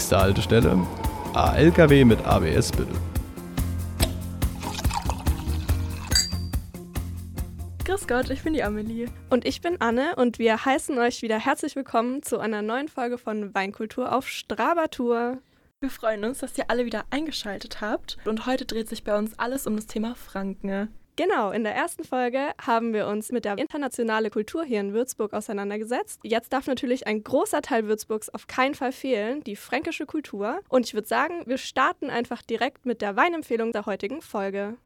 Nächste Haltestelle, ALKW mit ABS bitte. Grüß Gott, ich bin die Amelie. Und ich bin Anne und wir heißen euch wieder herzlich willkommen zu einer neuen Folge von Weinkultur auf Strabatur. Wir freuen uns, dass ihr alle wieder eingeschaltet habt und heute dreht sich bei uns alles um das Thema Franken. Genau, in der ersten Folge haben wir uns mit der internationalen Kultur hier in Würzburg auseinandergesetzt. Jetzt darf natürlich ein großer Teil Würzburgs auf keinen Fall fehlen, die fränkische Kultur. Und ich würde sagen, wir starten einfach direkt mit der Weinempfehlung der heutigen Folge.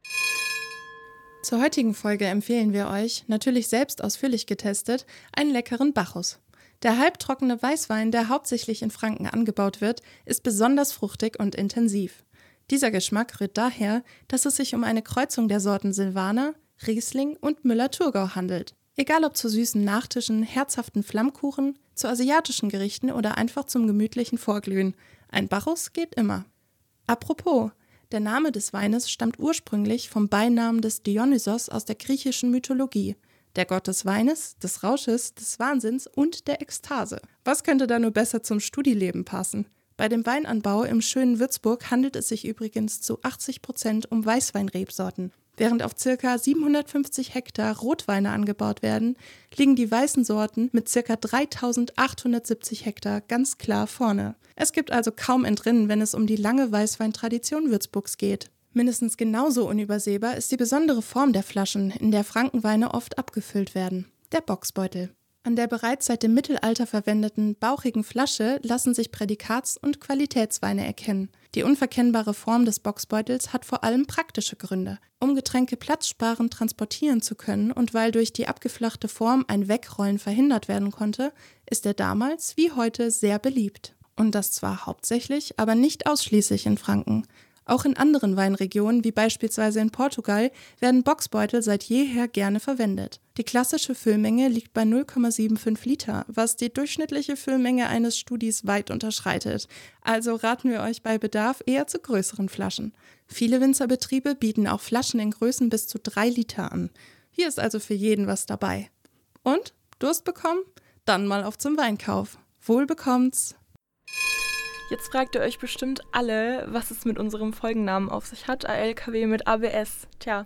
Zur heutigen Folge empfehlen wir euch, natürlich selbst ausführlich getestet, einen leckeren Bacchus. Der halbtrockene Weißwein, der hauptsächlich in Franken angebaut wird, ist besonders fruchtig und intensiv. Dieser Geschmack rührt daher, dass es sich um eine Kreuzung der Sorten Silvaner, Riesling und Müller-Thurgau handelt. Egal ob zu süßen Nachtischen, herzhaften Flammkuchen, zu asiatischen Gerichten oder einfach zum gemütlichen Vorglühen, ein Bacchus geht immer. Apropos, der Name des Weines stammt ursprünglich vom Beinamen des Dionysos aus der griechischen Mythologie, der Gott des Weines, des Rausches, des Wahnsinns und der Ekstase. Was könnte da nur besser zum Studileben passen? Bei dem Weinanbau im schönen Würzburg handelt es sich übrigens zu 80 Prozent um Weißweinrebsorten. Während auf ca. 750 Hektar Rotweine angebaut werden, liegen die weißen Sorten mit ca. 3870 Hektar ganz klar vorne. Es gibt also kaum Entrinnen, wenn es um die lange Weißweintradition Würzburgs geht. Mindestens genauso unübersehbar ist die besondere Form der Flaschen, in der Frankenweine oft abgefüllt werden. Der Boxbeutel. An der bereits seit dem Mittelalter verwendeten bauchigen Flasche lassen sich Prädikats- und Qualitätsweine erkennen. Die unverkennbare Form des Boxbeutels hat vor allem praktische Gründe. Um Getränke platzsparend transportieren zu können und weil durch die abgeflachte Form ein Wegrollen verhindert werden konnte, ist er damals wie heute sehr beliebt. Und das zwar hauptsächlich, aber nicht ausschließlich in Franken. Auch in anderen Weinregionen, wie beispielsweise in Portugal, werden Boxbeutel seit jeher gerne verwendet. Die klassische Füllmenge liegt bei 0,75 Liter, was die durchschnittliche Füllmenge eines Studis weit unterschreitet. Also raten wir euch bei Bedarf eher zu größeren Flaschen. Viele Winzerbetriebe bieten auch Flaschen in Größen bis zu 3 Liter an. Hier ist also für jeden was dabei. Und? Durst bekommen? Dann mal auf zum Weinkauf. Wohl bekommt's! Jetzt fragt ihr euch bestimmt alle, was es mit unserem Folgennamen auf sich hat. ALKW mit ABS. Tja,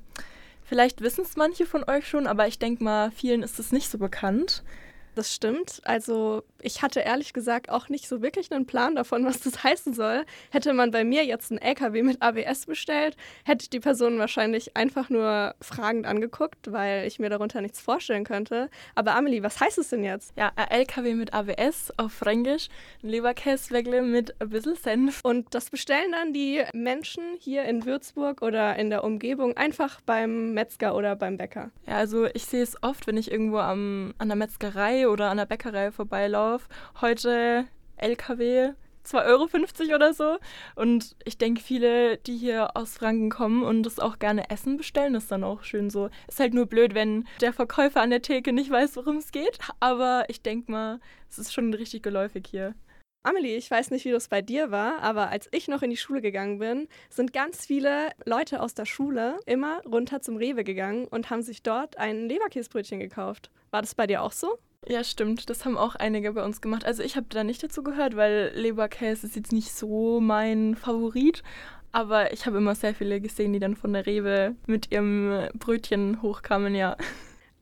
vielleicht wissen es manche von euch schon, aber ich denke mal, vielen ist es nicht so bekannt. Das stimmt. Also ich hatte ehrlich gesagt auch nicht so wirklich einen Plan davon, was das heißen soll. Hätte man bei mir jetzt einen LKW mit ABS bestellt, hätte ich die Person wahrscheinlich einfach nur fragend angeguckt, weil ich mir darunter nichts vorstellen könnte. Aber Amelie, was heißt es denn jetzt? Ja, ein LKW mit ABS auf Fränkisch, ein Leberkäswegle mit ein bisschen Senf. Und das bestellen dann die Menschen hier in Würzburg oder in der Umgebung einfach beim Metzger oder beim Bäcker. Ja, also ich sehe es oft, wenn ich irgendwo am, an der Metzgerei oder an der Bäckerei vorbeilaufe. Heute LKW 2,50 Euro oder so. Und ich denke, viele, die hier aus Franken kommen und das auch gerne essen, bestellen das dann auch schön so. Ist halt nur blöd, wenn der Verkäufer an der Theke nicht weiß, worum es geht. Aber ich denke mal, es ist schon richtig geläufig hier. Amelie, ich weiß nicht, wie das bei dir war, aber als ich noch in die Schule gegangen bin, sind ganz viele Leute aus der Schule immer runter zum Rewe gegangen und haben sich dort ein Leberkäsbrötchen gekauft. War das bei dir auch so? Ja, stimmt. Das haben auch einige bei uns gemacht. Also ich habe da nicht dazu gehört, weil Leberkäse ist jetzt nicht so mein Favorit. Aber ich habe immer sehr viele gesehen, die dann von der Rewe mit ihrem Brötchen hochkamen, ja.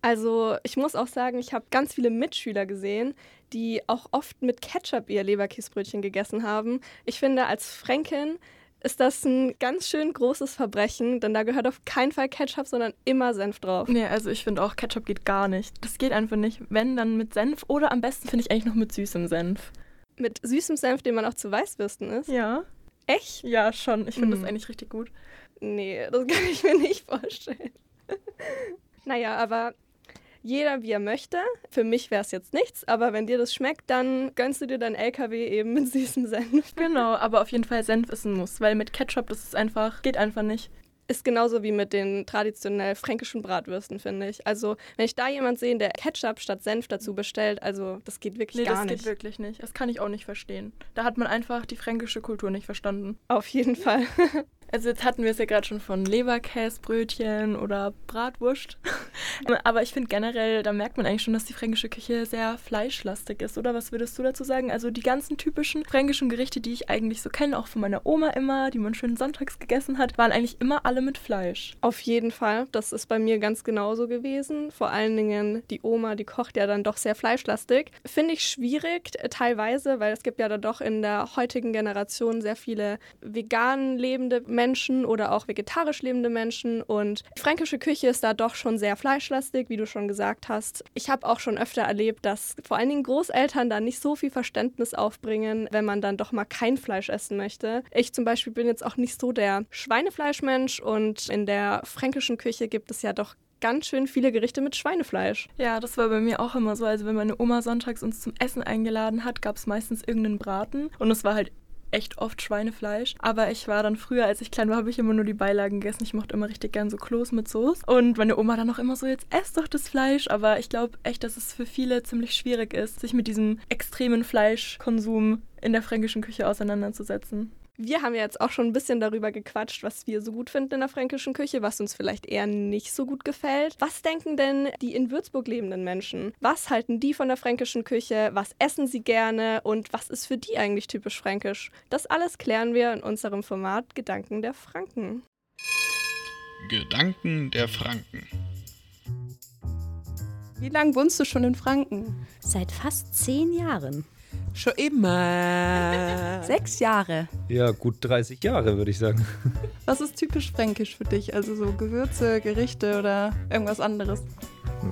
Also ich muss auch sagen, ich habe ganz viele Mitschüler gesehen, die auch oft mit Ketchup ihr Leberkäsbrötchen gegessen haben. Ich finde, als Fränkin ist das ein ganz schön großes Verbrechen, denn da gehört auf keinen Fall Ketchup, sondern immer Senf drauf. Nee, also ich finde auch, Ketchup geht gar nicht. Das geht einfach nicht. Wenn, dann mit Senf oder am besten finde ich eigentlich noch mit süßem Senf. Mit süßem Senf, den man auch zu Weißwürsten isst? Ja. Echt? Ja, schon. Ich finde mm. das eigentlich richtig gut. Nee, das kann ich mir nicht vorstellen. naja, aber jeder wie er möchte. Für mich wäre es jetzt nichts, aber wenn dir das schmeckt, dann gönnst du dir dein LKW eben mit süßem Senf. Genau, aber auf jeden Fall Senf ist ein Muss, weil mit Ketchup, das ist einfach, geht einfach nicht. Ist genauso wie mit den traditionell fränkischen Bratwürsten, finde ich. Also, wenn ich da jemand sehe, der Ketchup statt Senf dazu bestellt, also das geht wirklich nee, gar nicht. das geht wirklich nicht. Das kann ich auch nicht verstehen. Da hat man einfach die fränkische Kultur nicht verstanden. Auf jeden Fall. Also jetzt hatten wir es ja gerade schon von Leberkäsbrötchen oder Bratwurst. Aber ich finde generell, da merkt man eigentlich schon, dass die fränkische Küche sehr fleischlastig ist, oder? Was würdest du dazu sagen? Also die ganzen typischen fränkischen Gerichte, die ich eigentlich so kenne, auch von meiner Oma immer, die man schön sonntags gegessen hat, waren eigentlich immer alle mit Fleisch. Auf jeden Fall. Das ist bei mir ganz genauso gewesen. Vor allen Dingen die Oma, die kocht ja dann doch sehr fleischlastig. Finde ich schwierig äh, teilweise, weil es gibt ja da doch in der heutigen Generation sehr viele vegan lebende Menschen oder auch vegetarisch lebende Menschen. Und die fränkische Küche ist da doch schon sehr fleischlastig, wie du schon gesagt hast. Ich habe auch schon öfter erlebt, dass vor allen Dingen Großeltern da nicht so viel Verständnis aufbringen, wenn man dann doch mal kein Fleisch essen möchte. Ich zum Beispiel bin jetzt auch nicht so der Schweinefleischmensch und in der fränkischen Küche gibt es ja doch ganz schön viele Gerichte mit Schweinefleisch. Ja, das war bei mir auch immer so. Also wenn meine Oma sonntags uns zum Essen eingeladen hat, gab es meistens irgendeinen Braten und es war halt echt oft Schweinefleisch. Aber ich war dann früher, als ich klein war, habe ich immer nur die Beilagen gegessen. Ich mochte immer richtig gern so Kloß mit Soße. Und meine Oma dann auch immer so, jetzt ess doch das Fleisch. Aber ich glaube echt, dass es für viele ziemlich schwierig ist, sich mit diesem extremen Fleischkonsum in der fränkischen Küche auseinanderzusetzen. Wir haben ja jetzt auch schon ein bisschen darüber gequatscht, was wir so gut finden in der fränkischen Küche, was uns vielleicht eher nicht so gut gefällt. Was denken denn die in Würzburg lebenden Menschen? Was halten die von der fränkischen Küche? Was essen sie gerne? Und was ist für die eigentlich typisch fränkisch? Das alles klären wir in unserem Format Gedanken der Franken. Gedanken der Franken. Wie lange wohnst du schon in Franken? Seit fast zehn Jahren. Schon immer. Sechs Jahre. Ja, gut 30 Jahre, würde ich sagen. Was ist typisch fränkisch für dich? Also so Gewürze, Gerichte oder irgendwas anderes?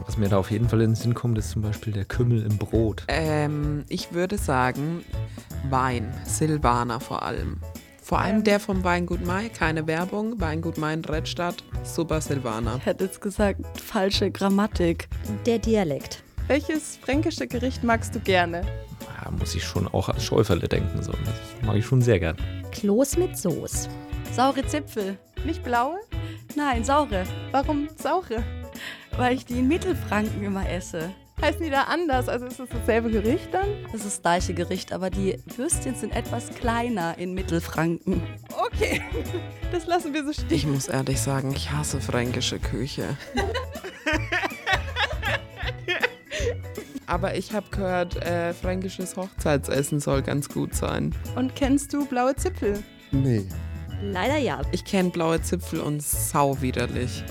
Was mir da auf jeden Fall in den Sinn kommt, ist zum Beispiel der Kümmel im Brot. Ähm, ich würde sagen Wein, Silvaner vor allem. Vor allem der vom Weingut Mai, keine Werbung. Weingut Mai in Redstadt, super Silvaner. Ich hätte jetzt gesagt, falsche Grammatik. Der Dialekt. Welches fränkische Gericht magst du gerne? Da muss ich schon auch an Schäuferle denken. So. Das mag ich schon sehr gern. Kloß mit Soße. Saure Zipfel. Nicht blaue? Nein, saure. Warum saure? Weil ich die in Mittelfranken immer esse. Heißen die da anders? Also ist das dasselbe Gericht dann? Das ist das gleiche Gericht, aber die Würstchen sind etwas kleiner in Mittelfranken. Okay, das lassen wir so stehen. Ich muss ehrlich sagen, ich hasse fränkische Küche. Aber ich habe gehört, äh, fränkisches Hochzeitsessen soll ganz gut sein. Und kennst du blaue Zipfel? Nee. Leider ja. Ich kenne blaue Zipfel und sau widerlich.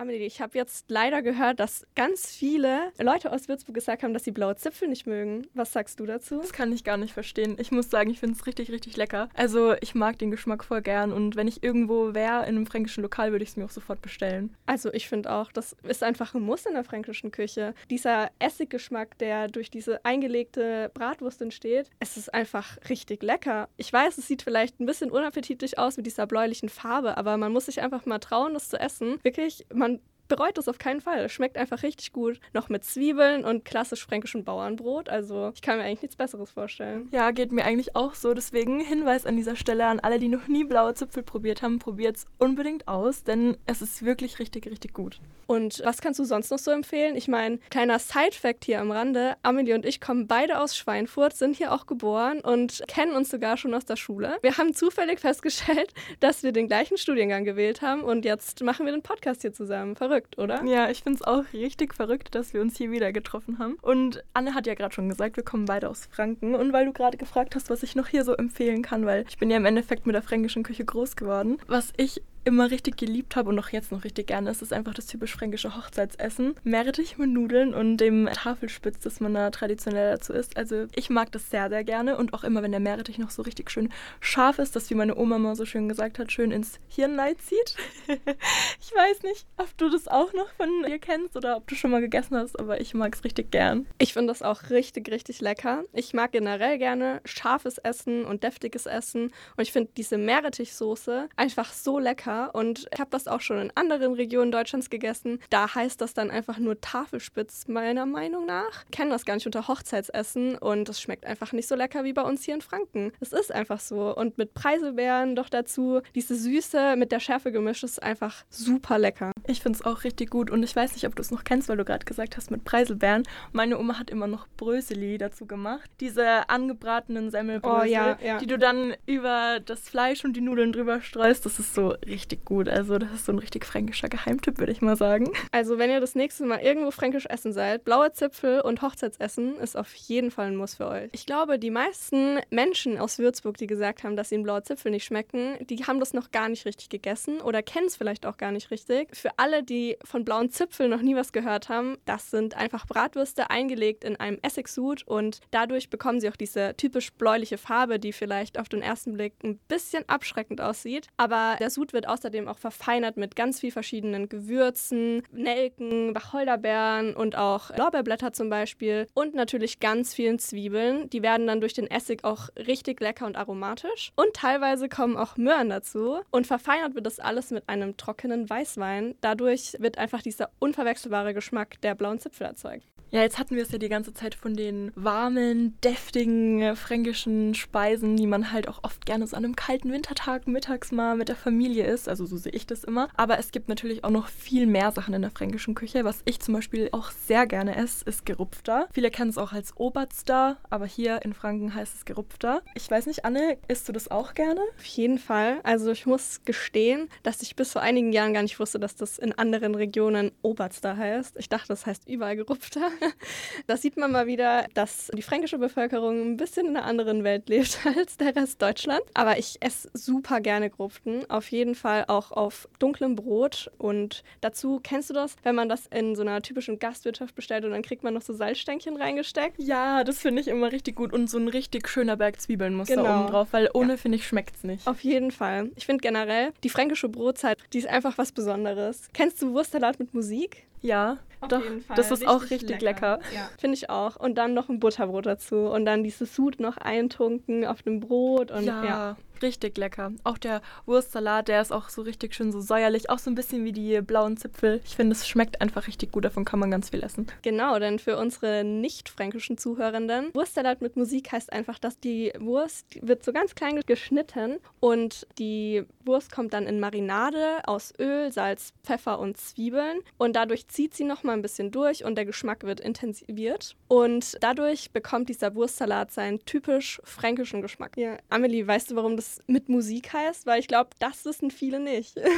Amelie, ich habe jetzt leider gehört, dass ganz viele Leute aus Würzburg gesagt haben, dass sie blaue Zipfel nicht mögen. Was sagst du dazu? Das kann ich gar nicht verstehen. Ich muss sagen, ich finde es richtig, richtig lecker. Also ich mag den Geschmack voll gern und wenn ich irgendwo wäre in einem fränkischen Lokal, würde ich es mir auch sofort bestellen. Also ich finde auch, das ist einfach ein Muss in der fränkischen Küche. Dieser Essiggeschmack, der durch diese eingelegte Bratwurst entsteht, es ist einfach richtig lecker. Ich weiß, es sieht vielleicht ein bisschen unappetitlich aus mit dieser bläulichen Farbe, aber man muss sich einfach mal trauen, das zu essen. Wirklich, man bereut das auf keinen Fall. Es schmeckt einfach richtig gut. Noch mit Zwiebeln und klassisch fränkischem Bauernbrot. Also ich kann mir eigentlich nichts Besseres vorstellen. Ja, geht mir eigentlich auch so. Deswegen Hinweis an dieser Stelle an alle, die noch nie blaue Zipfel probiert haben, probiert es unbedingt aus, denn es ist wirklich richtig, richtig gut. Und was kannst du sonst noch so empfehlen? Ich meine, kleiner Side-Fact hier am Rande. Amelie und ich kommen beide aus Schweinfurt, sind hier auch geboren und kennen uns sogar schon aus der Schule. Wir haben zufällig festgestellt, dass wir den gleichen Studiengang gewählt haben und jetzt machen wir den Podcast hier zusammen. Verrückt verrückt, oder? Ja, ich finde es auch richtig verrückt, dass wir uns hier wieder getroffen haben. Und Anne hat ja gerade schon gesagt, wir kommen beide aus Franken. Und weil du gerade gefragt hast, was ich noch hier so empfehlen kann, weil ich bin ja im Endeffekt mit der fränkischen Küche groß geworden. Was ich immer richtig geliebt habe und auch jetzt noch richtig gerne, ist es einfach das typisch fränkische Hochzeitsessen. Meerrettich mit Nudeln und dem Tafelspitz, das man da traditionell dazu isst. Also ich mag das sehr, sehr gerne und auch immer, wenn der Meerrettich noch so richtig schön scharf ist, dass wie meine Oma mal so schön gesagt hat, schön ins Hirnleid zieht. ich weiß nicht, ob du das auch noch von dir kennst oder ob du schon mal gegessen hast, aber ich mag es richtig gern. Ich finde das auch richtig, richtig lecker. Ich mag generell gerne scharfes Essen und deftiges Essen und ich finde diese Meerrettichsoße einfach so lecker lecker und ich habe das auch schon in anderen Regionen Deutschlands gegessen. Da heißt das dann einfach nur Tafelspitz, meiner Meinung nach. Ich kenne das gar nicht unter Hochzeitsessen und es schmeckt einfach nicht so lecker wie bei uns hier in Franken. Es ist einfach so. Und mit Preiselbeeren doch dazu, diese Süße mit der Schärfe gemischt ist einfach super lecker. Ich finde es auch richtig gut und ich weiß nicht, ob du es noch kennst, weil du gerade gesagt hast mit Preiselbeeren. Meine Oma hat immer noch Bröseli dazu gemacht. Diese angebratenen Semmelbrösel, Oh, ja, ja. die du dann über das Fleisch und die Nudeln drüber streust. Das ist so richtig gut. Also das ist so ein richtig fränkischer Geheimtipp, würde ich mal sagen. Also, wenn ihr das nächste Mal irgendwo fränkisch essen seid, blaue Zipfel und Hochzeitsessen ist auf jeden Fall ein Muss für euch. Ich glaube, die meisten Menschen aus Würzburg, die gesagt haben, dass ihnen blaue Zipfel nicht schmecken, die haben das noch gar nicht richtig gegessen oder kennen es vielleicht auch gar nicht richtig. Für alle, die von blauen Zipfeln noch nie was gehört haben, das sind einfach Bratwürste eingelegt in einem Essigsud und dadurch bekommen sie auch diese typisch bläuliche Farbe, die vielleicht auf den ersten Blick ein bisschen abschreckend aussieht. Aber der Sud wird außerdem auch verfeinert mit ganz viel verschiedenen Gewürzen, Nelken, Wacholderbeeren und auch Lorbeerblätter zum Beispiel und natürlich ganz vielen Zwiebeln. Die werden dann durch den Essig auch richtig lecker und aromatisch. Und teilweise kommen auch Möhren dazu. Und verfeinert wird das alles mit einem trockenen Weißwein. Dadurch wird einfach dieser unverwechselbare Geschmack der blauen Zipfel erzeugt. Ja, jetzt hatten wir es ja die ganze Zeit von den warmen, deftigen fränkischen Speisen, die man halt auch oft gerne so an einem kalten Wintertag mittags mal mit der Familie isst. Also so sehe ich das immer. Aber es gibt natürlich auch noch viel mehr Sachen in der fränkischen Küche. Was ich zum Beispiel auch sehr gerne esse, ist Gerupfter. Viele kennen es auch als Oberster, aber hier in Franken heißt es Gerupfter. Ich weiß nicht, Anne, isst du das auch gerne? Auf jeden Fall. Also ich muss gestehen, dass ich bis vor einigen Jahren gar nicht wusste, dass das in anderen Regionen Oberster heißt. Ich dachte, das heißt überall Gerupfter. Da sieht man mal wieder, dass die fränkische Bevölkerung ein bisschen in einer anderen Welt lebt als der Rest Deutschland. Aber ich esse super gerne Gerupften. Auf jeden Fall auch auf dunklem Brot. Und dazu, kennst du das, wenn man das in so einer typischen Gastwirtschaft bestellt und dann kriegt man noch so Salzstänkchen reingesteckt? Ja, das finde ich immer richtig gut. Und so ein richtig schöner Berg Zwiebeln muss da Genau. oben drauf, weil ohne, finde ich, schmeckt es nicht. Auf jeden Fall. Ich finde generell, die fränkische Brotzeit, die ist einfach was Besonderes. Kennst du Wurstsalat mit Musik? Ja, Auf doch. Das ist auch Richtig richtig lecker. Finde ich auch. Und dann noch ein Butterbrot dazu. Und dann dieses Sud noch eintunken auf dem Brot. Und ja, ja. Richtig lecker. Auch der Wurstsalat, der ist auch so richtig schön so säuerlich, auch so ein bisschen wie die blauen Zipfel. Ich finde, es schmeckt einfach richtig gut, davon kann man ganz viel essen. Genau, denn für unsere nicht-fränkischen Zuhörenden, Wurstsalat mit Musik heißt einfach, dass die Wurst wird so ganz klein geschnitten und die Wurst kommt dann in Marinade aus Öl, Salz, Pfeffer und Zwiebeln und dadurch zieht sie noch mal ein bisschen durch und der Geschmack wird intensiviert und dadurch bekommt dieser Wurstsalat seinen typisch fränkischen Geschmack. Ja, Amelie, weißt du, warum das mit Musik heißt? Weil ich glaube, das wissen viele nicht.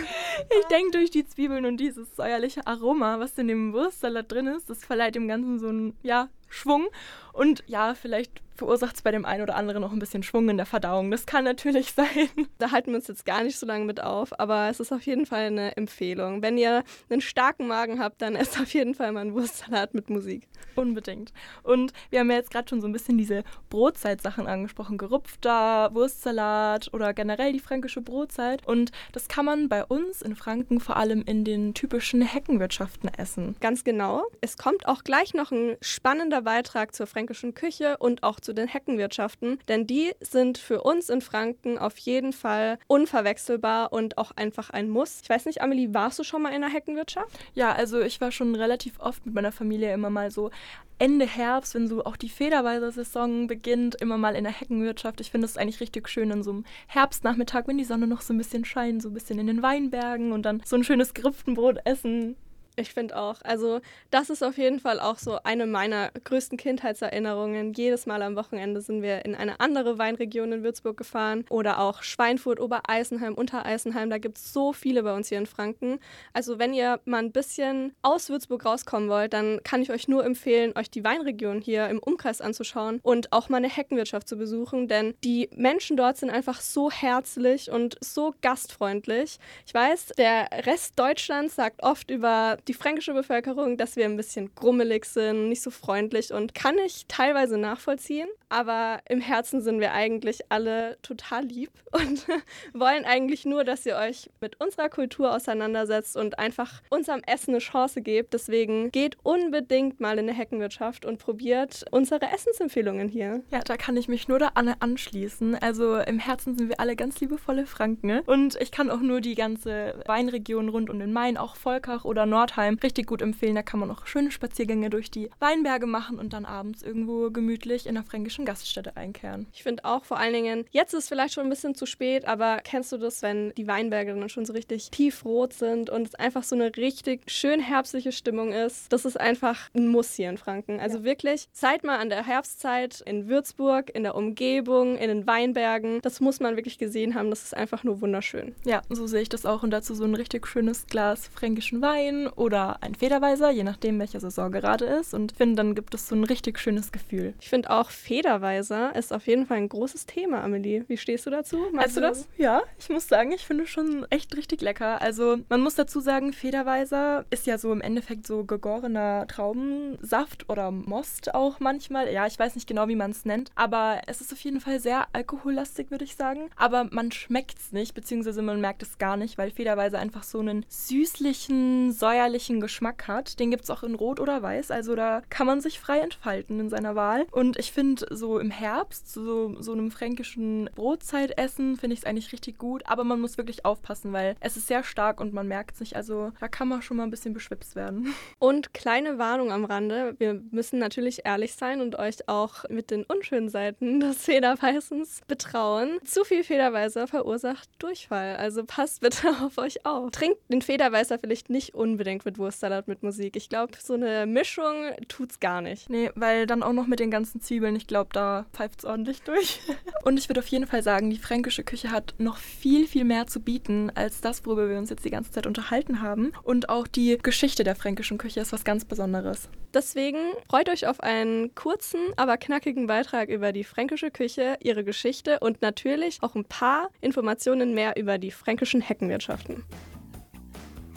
Ich denke, durch die Zwiebeln und dieses säuerliche Aroma, was in dem Wurstsalat drin ist, das verleiht dem Ganzen so einen, ja, Schwung. Und ja, vielleicht verursacht es bei dem einen oder anderen noch ein bisschen Schwung in der Verdauung. Das kann natürlich sein. Da halten wir uns jetzt gar nicht so lange mit auf, aber es ist auf jeden Fall eine Empfehlung. Wenn ihr einen starken Magen habt, dann esst auf jeden Fall mal einen Wurstsalat mit Musik. Unbedingt. Und wir haben ja jetzt gerade schon so ein bisschen diese Brotzeitsachen angesprochen. Gerupfter, Wurstsalat oder generell die fränkische Brotzeit. Und das kann man bei uns in Franken vor allem in den typischen Heckenwirtschaften essen. Ganz genau. Es kommt auch gleich noch ein spannender Beitrag zur fränkischen Küche und auch zu den Heckenwirtschaften, denn die sind für uns in Franken auf jeden Fall unverwechselbar und auch einfach ein Muss. Ich weiß nicht, Amelie, warst du schon mal in einer Heckenwirtschaft? Ja, also ich war schon relativ oft mit meiner Familie immer mal so Ende Herbst, wenn so auch die Federweiser-Saison beginnt, immer mal in der Heckenwirtschaft. Ich finde es eigentlich richtig schön in so einem Herbstnachmittag, wenn die Sonne noch so ein bisschen scheint, so ein bisschen in den Weinbergen und dann so ein schönes Gerüpftenbrot essen. Ich finde auch. Also, das ist auf jeden Fall auch so eine meiner größten Kindheitserinnerungen. Jedes Mal am Wochenende sind wir in eine andere Weinregion in Würzburg gefahren oder auch Schweinfurt, Obereisenheim, Untereisenheim. Da gibt es so viele bei uns hier in Franken. Also, wenn ihr mal ein bisschen aus Würzburg rauskommen wollt, dann kann ich euch nur empfehlen, euch die Weinregion hier im Umkreis anzuschauen und auch mal eine Heckenwirtschaft zu besuchen, denn die Menschen dort sind einfach so herzlich und so gastfreundlich. Ich weiß, der Rest Deutschlands sagt oft über die fränkische Bevölkerung, dass wir ein bisschen grummelig sind, nicht so freundlich und kann ich teilweise nachvollziehen. Aber im Herzen sind wir eigentlich alle total lieb und wollen eigentlich nur, dass ihr euch mit unserer Kultur auseinandersetzt und einfach unserem Essen eine Chance gebt. Deswegen geht unbedingt mal in eine Heckenwirtschaft und probiert unsere Essensempfehlungen hier. Ja, da kann ich mich nur da anschließen. Also im Herzen sind wir alle ganz liebevolle Franken. Ne? Und ich kann auch nur die ganze Weinregion rund um den Main, auch Volkach oder Nordheim, richtig gut empfehlen. Da kann man auch schöne Spaziergänge durch die Weinberge machen und dann abends irgendwo gemütlich in der fränkischen Gaststätte einkehren. Ich finde auch vor allen Dingen, jetzt ist vielleicht schon ein bisschen zu spät, aber kennst du das, wenn die Weinberge dann schon so richtig tiefrot sind und es einfach so eine richtig schön herbstliche Stimmung ist? Das ist einfach ein Muss hier in Franken. Also ja. wirklich, seid mal an der Herbstzeit in Würzburg, in der Umgebung, in den Weinbergen. Das muss man wirklich gesehen haben. Das ist einfach nur wunderschön. Ja, so sehe ich das auch. Und dazu so ein richtig schönes Glas fränkischen Wein oder ein Federweiser, je nachdem, welche Saison gerade ist. Und finde, dann gibt es so ein richtig schönes Gefühl. Ich finde auch Federweiser ist auf jeden Fall ein großes Thema, Amelie. Wie stehst du dazu? Meinst also, du das? Ja, ich muss sagen, ich finde schon echt richtig lecker. Also man muss dazu sagen, Federweiser ist ja so im Endeffekt so gegorener Traubensaft oder Most auch manchmal. Ja, ich weiß nicht genau, wie man es nennt. Aber es ist auf jeden Fall sehr alkohollastig, würde ich sagen. Aber man schmeckt es nicht, beziehungsweise man merkt es gar nicht, weil Federweiser einfach so einen süßlichen, säuerlichen Geschmack hat. Den gibt es auch in Rot oder Weiß. Also da kann man sich frei entfalten in seiner Wahl. Und ich finde, so im Herbst, so, so einem fränkischen Brotzeitessen, finde ich es eigentlich richtig gut. Aber man muss wirklich aufpassen, weil es ist sehr stark und man merkt es nicht. Also da kann man schon mal ein bisschen beschwipst werden. Und kleine Warnung am Rande. Wir müssen natürlich ehrlich sein und euch auch mit den unschönen Seiten des Federweißens betrauen. Zu viel Federweißer verursacht Durchfall. Also passt bitte auf euch auf. Trinkt den Federweißer vielleicht nicht unbedingt mit Wurstsalat mit Musik. Ich glaube, so eine Mischung tut's gar nicht. Nee, weil dann auch noch mit den ganzen Zwiebeln, ich glaube, da pfeift es ordentlich durch. und ich würde auf jeden Fall sagen, die fränkische Küche hat noch viel, viel mehr zu bieten als das, worüber wir uns jetzt die ganze Zeit unterhalten haben. Und auch die Geschichte der fränkischen Küche ist was ganz Besonderes. Deswegen freut euch auf einen kurzen, aber knackigen Beitrag über die fränkische Küche, ihre Geschichte und natürlich auch ein paar Informationen mehr über die fränkischen Heckenwirtschaften.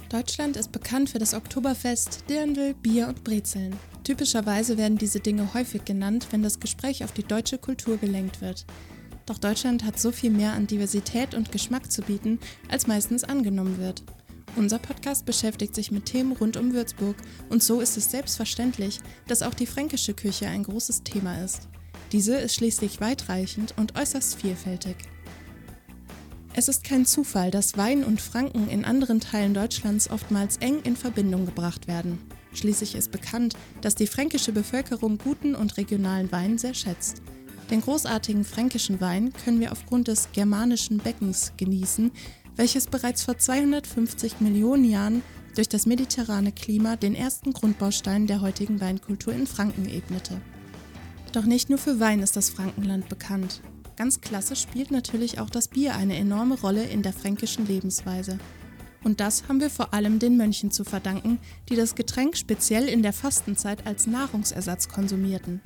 Deutschland ist bekannt für das Oktoberfest, Dirndl, Bier und Brezeln. Typischerweise werden diese Dinge häufig genannt, wenn das Gespräch auf die deutsche Kultur gelenkt wird. Doch Deutschland hat so viel mehr an Diversität und Geschmack zu bieten, als meistens angenommen wird. Unser Podcast beschäftigt sich mit Themen rund um Würzburg und so ist es selbstverständlich, dass auch die fränkische Küche ein großes Thema ist. Diese ist schließlich weitreichend und äußerst vielfältig. Es ist kein Zufall, dass Wein und Franken in anderen Teilen Deutschlands oftmals eng in Verbindung gebracht werden. Schließlich ist bekannt, dass die fränkische Bevölkerung guten und regionalen Wein sehr schätzt. Den großartigen fränkischen Wein können wir aufgrund des germanischen Beckens genießen, welches bereits vor 250 Millionen Jahren durch das mediterrane Klima den ersten Grundbaustein der heutigen Weinkultur in Franken ebnete. Doch nicht nur für Wein ist das Frankenland bekannt. Ganz klassisch spielt natürlich auch das Bier eine enorme Rolle in der fränkischen Lebensweise. Und das haben wir vor allem den Mönchen zu verdanken, die das Getränk speziell in der Fastenzeit als Nahrungsersatz konsumierten.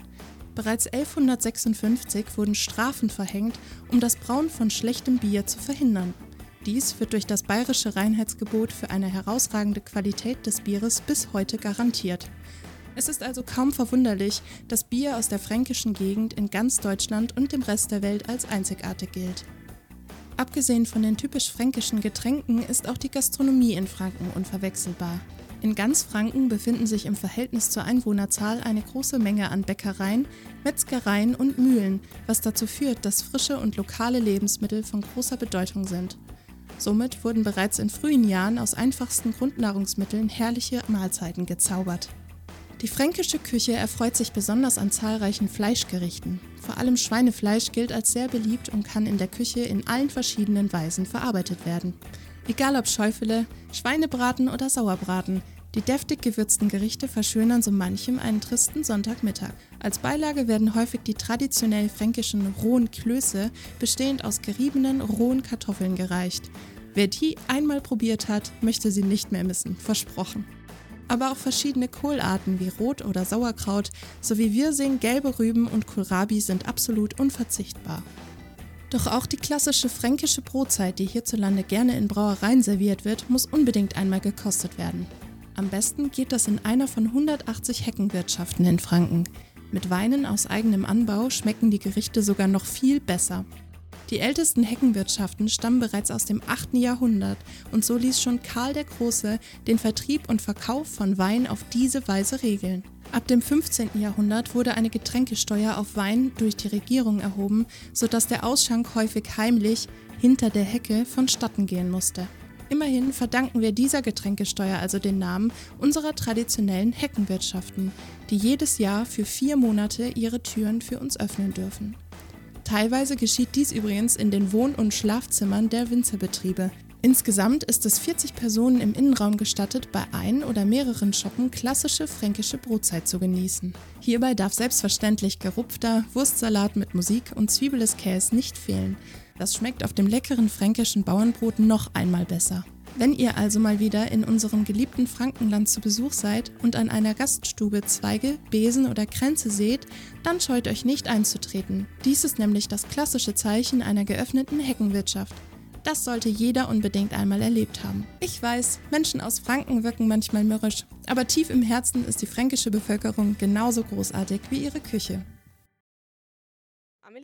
Bereits 1156 wurden Strafen verhängt, um das Brauen von schlechtem Bier zu verhindern. Dies wird durch das bayerische Reinheitsgebot für eine herausragende Qualität des Bieres bis heute garantiert. Es ist also kaum verwunderlich, dass Bier aus der fränkischen Gegend in ganz Deutschland und dem Rest der Welt als einzigartig gilt. Abgesehen von den typisch fränkischen Getränken ist auch die Gastronomie in Franken unverwechselbar. In ganz Franken befinden sich im Verhältnis zur Einwohnerzahl eine große Menge an Bäckereien, Metzgereien und Mühlen, was dazu führt, dass frische und lokale Lebensmittel von großer Bedeutung sind. Somit wurden bereits in frühen Jahren aus einfachsten Grundnahrungsmitteln herrliche Mahlzeiten gezaubert. Die fränkische Küche erfreut sich besonders an zahlreichen Fleischgerichten. Vor allem Schweinefleisch gilt als sehr beliebt und kann in der Küche in allen verschiedenen Weisen verarbeitet werden. Egal ob Schäufele, Schweinebraten oder Sauerbraten, die deftig gewürzten Gerichte verschönern so manchem einen tristen Sonntagmittag. Als Beilage werden häufig die traditionell fränkischen rohen Klöße, bestehend aus geriebenen rohen Kartoffeln gereicht. Wer die einmal probiert hat, möchte sie nicht mehr missen, versprochen aber auch verschiedene Kohlarten wie Rot- oder Sauerkraut sowie Wirsing, gelbe Rüben und Kohlrabi sind absolut unverzichtbar. Doch auch die klassische fränkische Brotzeit, die hierzulande gerne in Brauereien serviert wird, muss unbedingt einmal gekostet werden. Am besten geht das in einer von 180 Heckenwirtschaften in Franken. Mit Weinen aus eigenem Anbau schmecken die Gerichte sogar noch viel besser. Die ältesten Heckenwirtschaften stammen bereits aus dem 8. Jahrhundert und so ließ schon Karl der Große den Vertrieb und Verkauf von Wein auf diese Weise regeln. Ab dem 15. Jahrhundert wurde eine Getränkesteuer auf Wein durch die Regierung erhoben, sodass der Ausschank häufig heimlich hinter der Hecke vonstatten gehen musste. Immerhin verdanken wir dieser Getränkesteuer also den Namen unserer traditionellen Heckenwirtschaften, die jedes Jahr für vier Monate ihre Türen für uns öffnen dürfen. Teilweise geschieht dies übrigens in den Wohn- und Schlafzimmern der Winzerbetriebe. Insgesamt ist es 40 Personen im Innenraum gestattet, bei ein oder mehreren Shoppen klassische fränkische Brotzeit zu genießen. Hierbei darf selbstverständlich gerupfter Wurstsalat mit Musik und Zwiebeles Käse nicht fehlen. Das schmeckt auf dem leckeren fränkischen Bauernbrot noch einmal besser. Wenn ihr also mal wieder in unserem geliebten Frankenland zu Besuch seid und an einer Gaststube Zweige, Besen oder Kränze seht, dann scheut euch nicht einzutreten. Dies ist nämlich das klassische Zeichen einer geöffneten Heckenwirtschaft. Das sollte jeder unbedingt einmal erlebt haben. Ich weiß, Menschen aus Franken wirken manchmal mürrisch, aber tief im Herzen ist die fränkische Bevölkerung genauso großartig wie ihre Küche.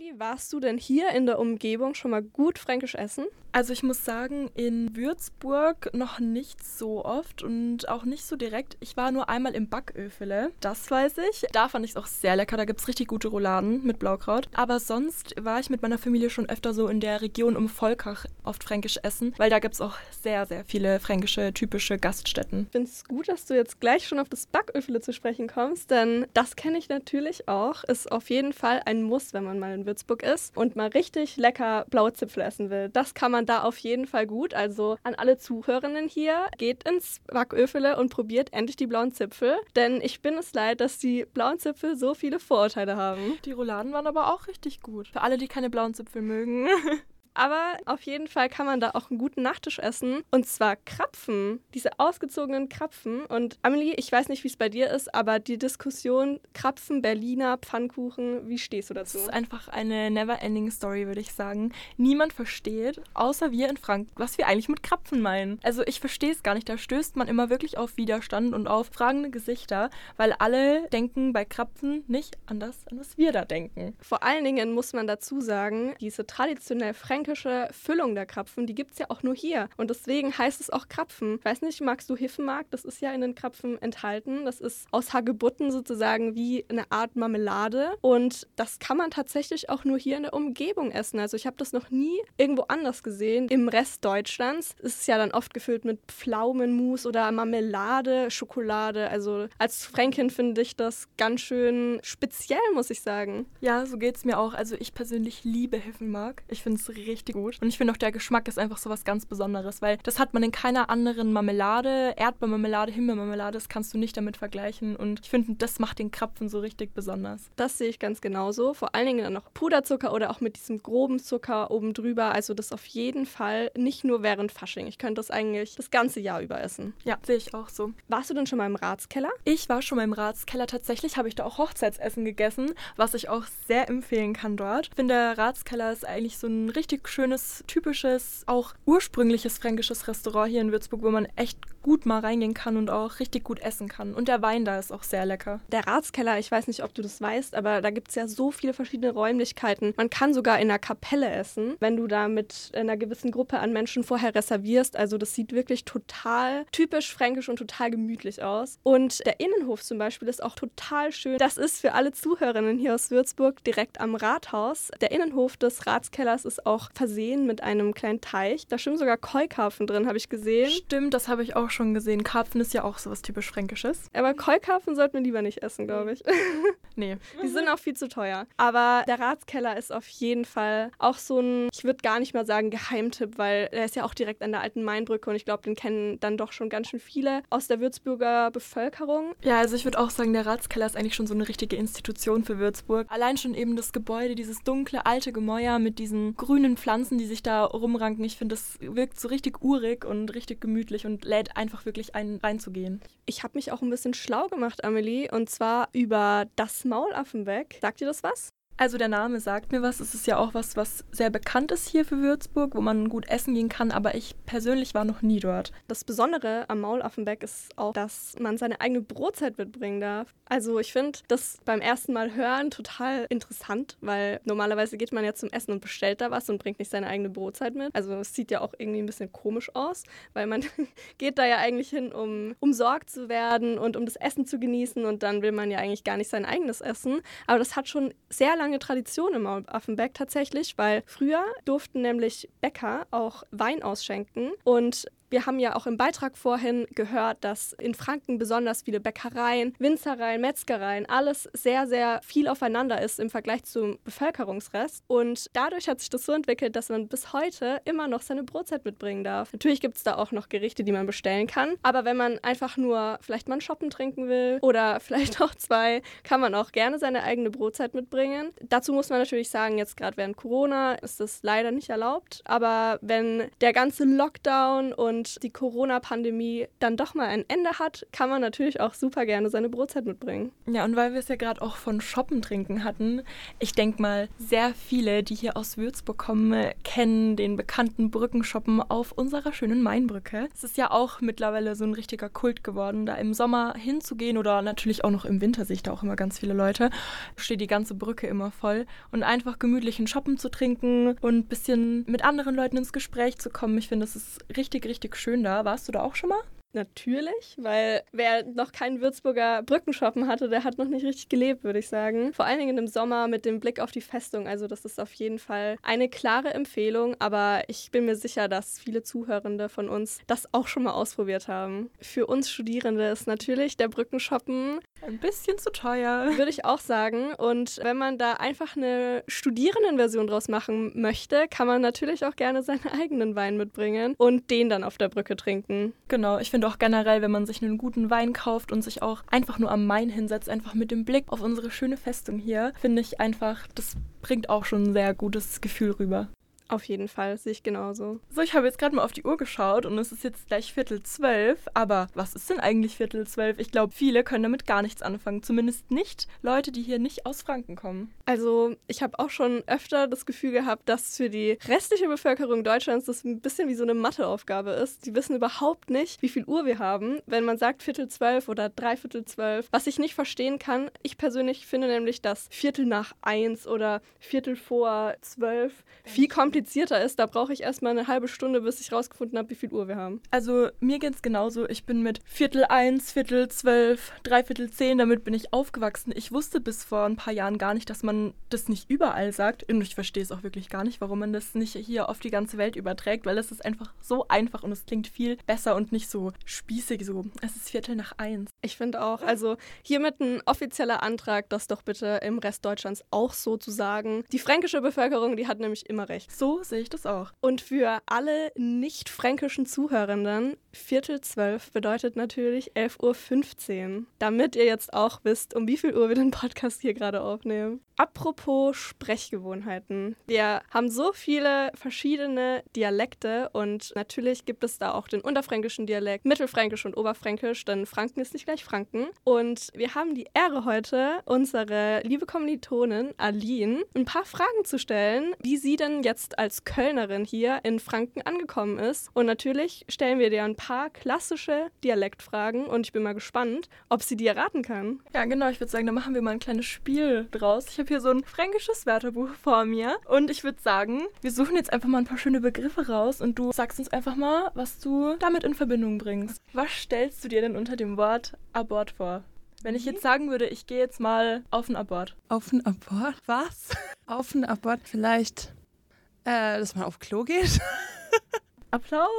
Amelie, warst du denn hier in der Umgebung schon mal gut fränkisch essen? Also ich muss sagen, in Würzburg noch nicht so oft und auch nicht so direkt. Ich war nur einmal im Backöfele, das weiß ich. Da fand ich es auch sehr lecker, da gibt es richtig gute Rouladen mit Blaukraut. Aber sonst war ich mit meiner Familie schon öfter so in der Region um Volkach oft fränkisch essen, weil da gibt es auch sehr, sehr viele fränkische, typische Gaststätten. Ich finde es gut, dass du jetzt gleich schon auf das Backöfele zu sprechen kommst, denn das kenne ich natürlich auch. Ist auf jeden Fall ein Muss, wenn man mal in Würzburg ist und mal richtig lecker blaue Zipfel essen will. Das kann man da auf jeden Fall gut. Also an alle Zuhörerinnen hier, geht ins Backöfele und probiert endlich die blauen Zipfel. Denn ich bin es leid, dass die blauen Zipfel so viele Vorurteile haben. Die Rouladen waren aber auch richtig gut. Für alle, die keine blauen Zipfel mögen. Aber auf jeden Fall kann man da auch einen guten Nachtisch essen. Und zwar Krapfen. Diese ausgezogenen Krapfen. Und Amelie, ich weiß nicht, wie es bei dir ist, aber die Diskussion Krapfen, Berliner, Pfannkuchen, wie stehst du dazu? Das ist einfach eine never-ending Story, würde ich sagen. Niemand versteht, außer wir in Frank, was wir eigentlich mit Krapfen meinen. Also ich verstehe es gar nicht. Da stößt man immer wirklich auf Widerstand und auf fragende Gesichter, weil alle denken bei Krapfen nicht an das, an was wir da denken. Vor allen Dingen muss man dazu sagen, diese traditionell fränkische Füllung der Krapfen, die gibt es ja auch nur hier. Und deswegen heißt es auch Krapfen. Ich weiß nicht, magst du Hiffenmark? Das ist ja in den Krapfen enthalten. Das ist aus Hagebutten sozusagen wie eine Art Marmelade. Und das kann man tatsächlich auch nur hier in der Umgebung essen. Also ich habe das noch nie irgendwo anders gesehen. Im Rest Deutschlands ist es ja dann oft gefüllt mit Pflaumenmus oder Marmelade, Schokolade. Also als Fränkin finde ich das ganz schön speziell, muss ich sagen. Ja, so geht es mir auch. Also ich persönlich liebe Hiffenmark. Ich finde es richtig gut. Und ich finde auch, der Geschmack ist einfach so was ganz Besonderes, weil das hat man in keiner anderen Marmelade. Erdbeermarmelade, Himbeermarmelade, das kannst du nicht damit vergleichen. Und ich finde, das macht den Krapfen so richtig besonders. Das sehe ich ganz genauso. Vor allen Dingen dann noch Puderzucker oder auch mit diesem groben Zucker oben drüber. Also das auf jeden Fall nicht nur während Fasching. Ich könnte das eigentlich das ganze Jahr über essen. Ja, sehe ich auch so. Warst du denn schon mal im Ratskeller? Ich war schon mal im Ratskeller. Tatsächlich habe ich da auch Hochzeitsessen gegessen, was ich auch sehr empfehlen kann dort. Ich finde, der Ratskeller ist eigentlich so ein richtig schönes, typisches, auch ursprüngliches fränkisches Restaurant hier in Würzburg, wo man echt gut mal reingehen kann und auch richtig gut essen kann. Und der Wein da ist auch sehr lecker. Der Ratskeller, ich weiß nicht, ob du das weißt, aber da gibt es ja so viele verschiedene Räumlichkeiten. Man kann sogar in einer Kapelle essen, wenn du da mit einer gewissen Gruppe an Menschen vorher reservierst. Also das sieht wirklich total typisch fränkisch und total gemütlich aus. Und der Innenhof zum Beispiel ist auch total schön. Das ist für alle Zuhörerinnen hier aus Würzburg direkt am Rathaus. Der Innenhof des Ratskellers ist auch versehen mit einem kleinen Teich. Da schwimmen sogar Keukarpfen drin, habe ich gesehen. Stimmt, das habe ich auch schon gesehen. Karpfen ist ja auch sowas typisch Fränkisches. Aber Keukarpfen sollten wir lieber nicht essen, glaube ich. nee. Die sind auch viel zu teuer. Aber der Ratskeller ist auf jeden Fall auch so ein, ich würde gar nicht mal sagen Geheimtipp, weil er ist ja auch direkt an der alten Mainbrücke und ich glaube, den kennen dann doch schon ganz schön viele aus der Würzburger Bevölkerung. Ja, also ich würde auch sagen, der Ratskeller ist eigentlich schon so eine richtige Institution für Würzburg. Allein schon eben das Gebäude, dieses dunkle, alte Gemäuer mit diesen grünen Pflanzen, die sich da rumranken. Ich finde, das wirkt so richtig urig und richtig gemütlich und lädt einfach wirklich ein, reinzugehen. Ich habe mich auch ein bisschen schlau gemacht, Amelie, und zwar über das Maulaffenbeck. Sagt dir das was? Also der Name sagt mir was. Es ist ja auch was, was sehr bekannt ist hier für Würzburg, wo man gut essen gehen kann, aber ich persönlich war noch nie dort. Das Besondere am Maulaffenbeck ist auch, dass man seine eigene Brotzeit mitbringen darf. Also ich finde das beim ersten Mal hören total interessant, weil normalerweise geht man ja zum Essen und bestellt da was und bringt nicht seine eigene Brotzeit mit. Also es sieht ja auch irgendwie ein bisschen komisch aus, weil man geht da ja eigentlich hin, um umsorgt zu werden und um das Essen zu genießen und dann will man ja eigentlich gar nicht sein eigenes Essen. Aber das hat schon sehr lange Tradition im Maulaffenbeck tatsächlich, weil früher durften nämlich Bäcker auch Wein ausschenken und wir haben ja auch im Beitrag vorhin gehört, dass in Franken besonders viele Bäckereien, Winzereien, Metzgereien, alles sehr, sehr viel aufeinander ist im Vergleich zum Bevölkerungsrest. Und dadurch hat sich das so entwickelt, dass man bis heute immer noch seine Brotzeit mitbringen darf. Natürlich gibt es da auch noch Gerichte, die man bestellen kann. Aber wenn man einfach nur vielleicht mal einen Shoppen trinken will oder vielleicht auch zwei, kann man auch gerne seine eigene Brotzeit mitbringen. Dazu muss man natürlich sagen, jetzt gerade während Corona ist das leider nicht erlaubt. Aber wenn der ganze Lockdown und und die Corona-Pandemie dann doch mal ein Ende hat, kann man natürlich auch super gerne seine Brotzeit mitbringen. Ja, und weil wir es ja gerade auch von Shoppen trinken hatten, ich denke mal, sehr viele, die hier aus Würzburg kommen, kennen den bekannten Brückenshoppen auf unserer schönen Mainbrücke. Es ist ja auch mittlerweile so ein richtiger Kult geworden, da im Sommer hinzugehen oder natürlich auch noch im Winter sehe ich da auch immer ganz viele Leute. Steht die ganze Brücke immer voll und einfach gemütlichen Shoppen zu trinken und ein bisschen mit anderen Leuten ins Gespräch zu kommen. Ich finde, das ist richtig, richtig richtig schön da. Warst du da auch schon mal? Natürlich, weil wer noch keinen Würzburger Brückenshoppen hatte, der hat noch nicht richtig gelebt, würde ich sagen. Vor allen Dingen im Sommer mit dem Blick auf die Festung. Also das ist auf jeden Fall eine klare Empfehlung, aber ich bin mir sicher, dass viele Zuhörende von uns das auch schon mal ausprobiert haben. Für uns Studierende ist natürlich der Brückenshoppen ein bisschen zu teuer. Würde ich auch sagen. Und wenn man da einfach eine Studierendenversion draus machen möchte, kann man natürlich auch gerne seinen eigenen Wein mitbringen und den dann auf der Brücke trinken. Genau, ich finde auch generell, wenn man sich einen guten Wein kauft und sich auch einfach nur am Main hinsetzt, einfach mit dem Blick auf unsere schöne Festung hier, finde ich einfach, das bringt auch schon ein sehr gutes Gefühl rüber. Auf jeden Fall, sehe ich genauso. So, ich habe jetzt gerade mal auf die Uhr geschaut und es ist jetzt gleich Viertel zwölf. Aber was ist denn eigentlich Viertel zwölf? Ich glaube, viele können damit gar nichts anfangen. Zumindest nicht Leute, die hier nicht aus Franken kommen. Also, ich habe auch schon öfter das Gefühl gehabt, dass für die restliche Bevölkerung Deutschlands das ein bisschen wie so eine Matheaufgabe ist. Die wissen überhaupt nicht, wie viel Uhr wir haben, wenn man sagt Viertel zwölf oder Dreiviertel zwölf. Was ich nicht verstehen kann, ich persönlich finde nämlich, dass Viertel nach eins oder Viertel vor zwölf viel komplizierter komplizierter ist, da brauche ich erstmal eine halbe Stunde, bis ich rausgefunden habe, wie viel Uhr wir haben. Also mir geht es genauso. Ich bin mit Viertel eins, Viertel zwölf, Dreiviertel zehn, damit bin ich aufgewachsen. Ich wusste bis vor ein paar Jahren gar nicht, dass man das nicht überall sagt. Und ich verstehe es auch wirklich gar nicht, warum man das nicht hier auf die ganze Welt überträgt, weil es ist einfach so einfach und es klingt viel besser und nicht so spießig so. Es ist Viertel nach eins. Ich finde auch, also hiermit ein offizieller Antrag, das doch bitte im Rest Deutschlands auch so zu sagen. Die fränkische Bevölkerung, die hat nämlich immer recht. So so sehe ich das auch. Und für alle nicht-fränkischen Zuhörenden, Viertel zwölf bedeutet natürlich 11.15 Uhr. Damit ihr jetzt auch wisst, um wie viel Uhr wir den Podcast hier gerade aufnehmen. Apropos Sprechgewohnheiten. Wir haben so viele verschiedene Dialekte und natürlich gibt es da auch den unterfränkischen Dialekt, mittelfränkisch und oberfränkisch, denn Franken ist nicht gleich Franken. Und wir haben die Ehre heute, unsere liebe Kommilitonin Aline ein paar Fragen zu stellen, wie sie denn jetzt als Kölnerin hier in Franken angekommen ist. Und natürlich stellen wir dir ein paar klassische Dialektfragen und ich bin mal gespannt, ob sie dir raten kann. Ja, genau. Ich würde sagen, da machen wir mal ein kleines Spiel draus. Ich habe hier so ein fränkisches Wörterbuch vor mir. Und ich würde sagen, wir suchen jetzt einfach mal ein paar schöne Begriffe raus und du sagst uns einfach mal, was du damit in Verbindung bringst. Was stellst du dir denn unter dem Wort Abort vor? Wenn ich jetzt sagen würde, ich gehe jetzt mal auf ein Abort. Auf ein Abort? Was? auf ein Abort vielleicht, äh, dass man auf Klo geht? Applaus!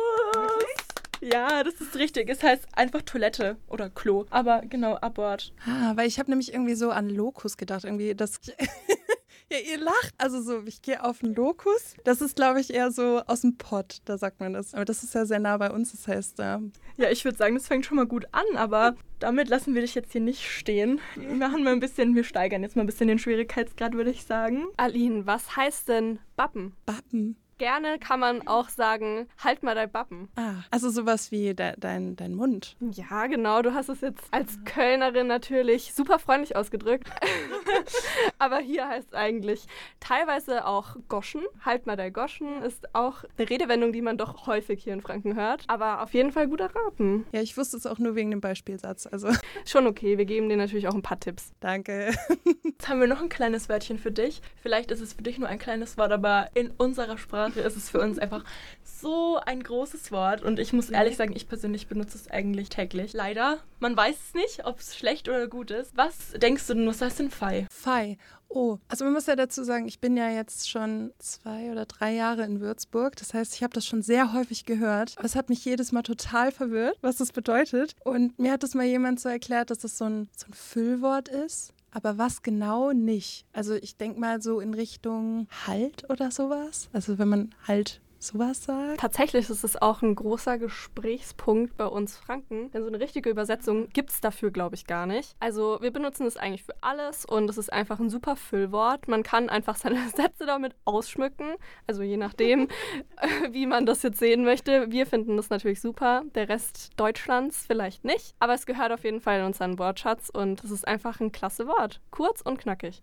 Ja, das ist richtig. Es heißt einfach Toilette oder Klo. Aber genau, Abort. Ah, weil ich habe nämlich irgendwie so an Lokus gedacht. Irgendwie, das. ja, ihr lacht. Also so, ich gehe auf einen Lokus. Das ist, glaube ich, eher so aus dem Pott, da sagt man das. Aber das ist ja sehr nah bei uns. Das heißt, ähm ja, ich würde sagen, das fängt schon mal gut an, aber damit lassen wir dich jetzt hier nicht stehen. Wir machen mal ein bisschen, wir steigern jetzt mal ein bisschen den Schwierigkeitsgrad, würde ich sagen. Aline, was heißt denn Bappen? Bappen. Gerne kann man auch sagen, halt mal dein Bappen. Ah, also sowas wie de dein, dein Mund. Ja, genau. Du hast es jetzt als Kölnerin natürlich super freundlich ausgedrückt. Aber hier heißt es eigentlich teilweise auch Goschen. Halt mal der Goschen ist auch eine Redewendung, die man doch häufig hier in Franken hört. Aber auf jeden Fall gut erraten. Ja, ich wusste es auch nur wegen dem Beispielsatz. Also Schon okay, wir geben dir natürlich auch ein paar Tipps. danke. Jetzt haben wir noch ein kleines Wörtchen für dich. Vielleicht ist es für dich nur ein kleines Wort, aber in unserer Sprache ist es für uns einfach so ein großes Wort. Und ich muss ehrlich sagen, ich persönlich benutze es eigentlich täglich. Leider, man weiß es nicht, ob es schlecht oder gut ist. Was denkst du denn, was heißt denn Fei? Fei. Oh, also man muss ja dazu sagen, ich bin ja jetzt schon zwei oder drei Jahre in Würzburg. Das heißt, ich habe das schon sehr häufig gehört. Aber es hat mich jedes Mal total verwirrt, was das bedeutet. Und mir hat das mal jemand so erklärt, dass das so ein, so ein Füllwort ist. Aber was genau nicht? Also ich denke mal so in Richtung Halt oder sowas. Also wenn man halt sowas sagt. Tatsächlich ist es auch ein großer Gesprächspunkt bei uns Franken, denn so eine richtige Übersetzung gibt es dafür, glaube ich, gar nicht. Also wir benutzen es eigentlich für alles und es ist einfach ein super Füllwort. Man kann einfach seine Sätze damit ausschmücken, also je nachdem, wie man das jetzt sehen möchte. Wir finden das natürlich super, der Rest Deutschlands vielleicht nicht, aber es gehört auf jeden Fall in unseren Wortschatz und es ist einfach ein klasse Wort. Kurz und knackig.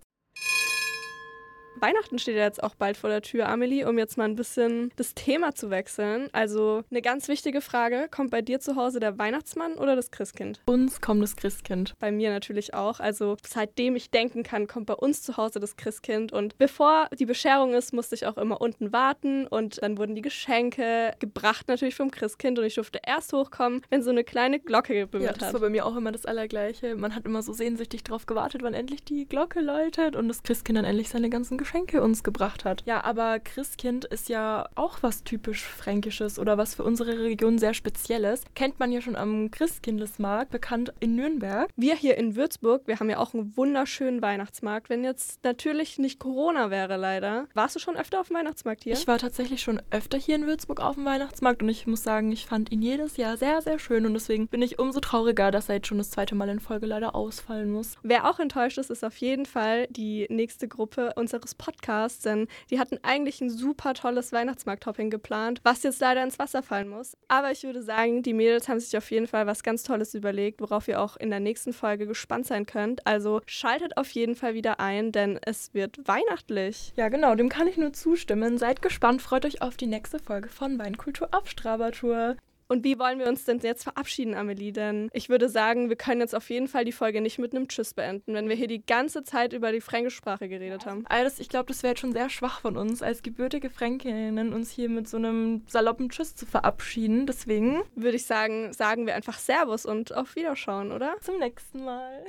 Weihnachten steht ja jetzt auch bald vor der Tür, Amelie, um jetzt mal ein bisschen das Thema zu wechseln. Also eine ganz wichtige Frage, kommt bei dir zu Hause der Weihnachtsmann oder das Christkind? Uns kommt das Christkind. Bei mir natürlich auch. Also seitdem ich denken kann, kommt bei uns zu Hause das Christkind. Und bevor die Bescherung ist, musste ich auch immer unten warten. Und dann wurden die Geschenke gebracht natürlich vom Christkind. Und ich durfte erst hochkommen, wenn so eine kleine Glocke Ja, gebimmelt das hat. war bei mir auch immer das Allergleiche. Man hat immer so sehnsüchtig drauf gewartet, wann endlich die Glocke läutet und das Christkind dann endlich seine ganzen Geschenke uns gebracht hat. Ja, aber Christkind ist ja auch was typisch Fränkisches oder was für unsere Region sehr Spezielles. Kennt man ja schon am Christkindlesmarkt, bekannt in Nürnberg. Wir hier in Würzburg, wir haben ja auch einen wunderschönen Weihnachtsmarkt. Wenn jetzt natürlich nicht Corona wäre, leider. Warst du schon öfter auf dem Weihnachtsmarkt hier? Ich war tatsächlich schon öfter hier in Würzburg auf dem Weihnachtsmarkt und ich muss sagen, ich fand ihn jedes Jahr sehr, sehr schön und deswegen bin ich umso trauriger, dass er jetzt schon das zweite Mal in Folge leider ausfallen muss. Wer auch enttäuscht ist, ist auf jeden Fall die nächste Gruppe unseres Podcasts, denn die hatten eigentlich ein super tolles Weihnachtsmarkt-Topping geplant, was jetzt leider ins Wasser fallen muss. Aber ich würde sagen, die Mädels haben sich auf jeden Fall was ganz Tolles überlegt, worauf ihr auch in der nächsten Folge gespannt sein könnt. Also schaltet auf jeden Fall wieder ein, denn es wird weihnachtlich. Ja, genau, dem kann ich nur zustimmen. Seid gespannt, freut euch auf die nächste Folge von Weinkultur auf Strabertour. Und wie wollen wir uns denn jetzt verabschieden, Amelie? Denn ich würde sagen, wir können jetzt auf jeden Fall die Folge nicht mit einem Tschüss beenden, wenn wir hier die ganze Zeit über die fränkische Sprache geredet haben. Alles, ich glaube, das wäre jetzt schon sehr schwach von uns, als gebürtige Fränkinnen uns hier mit so einem saloppen Tschüss zu verabschieden. Deswegen Würde ich sagen, sagen wir einfach Servus und auf Wiederschauen, oder? zum nächsten Mal.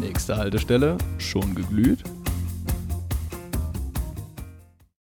Nächste Haltestelle, schon geglüht?